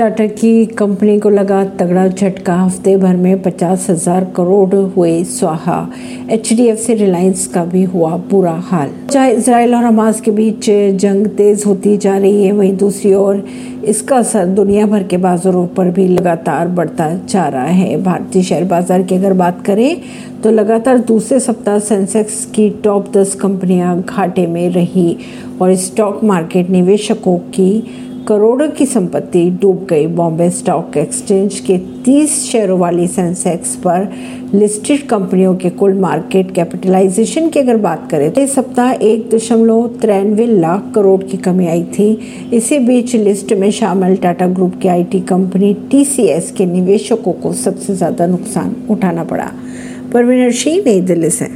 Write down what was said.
टाटा की कंपनी को लगा तगड़ा झटका। हफ़्ते भर में पचास हज़ार करोड़ हुए, स्वाहा। एच सी रिलायंस का भी हुआ बुरा हाल। चाहे इसराइल और हमास के बीच जंग तेज होती जा रही है, वहीं दूसरी ओर इसका असर दुनिया भर के बाजारों पर भी लगातार बढ़ता जा रहा है। भारतीय शेयर बाज़ार की अगर बात करें तो लगातार दूसरे सप्ताह सेंसेक्स की टॉप दस कंपनियाँ घाटे में रही और स्टॉक मार्केट निवेशकों की करोड़ों की संपत्ति डूब गई बॉम्बे स्टॉक एक्सचेंज के 30 शेयरों वाली सेंसेक्स पर लिस्टेड कंपनियों के कुल मार्केट कैपिटलाइजेशन की अगर बात करें तो इस सप्ताह एक दशमलव तिरानवे लाख करोड़ की कमी आई थी। इसी बीच लिस्ट में शामिल टाटा ग्रुप की आईटी कंपनी टीसीएस के निवेशकों को सबसे ज़्यादा नुकसान उठाना पड़ा। परवीनर सिंह नई दिल्ली से।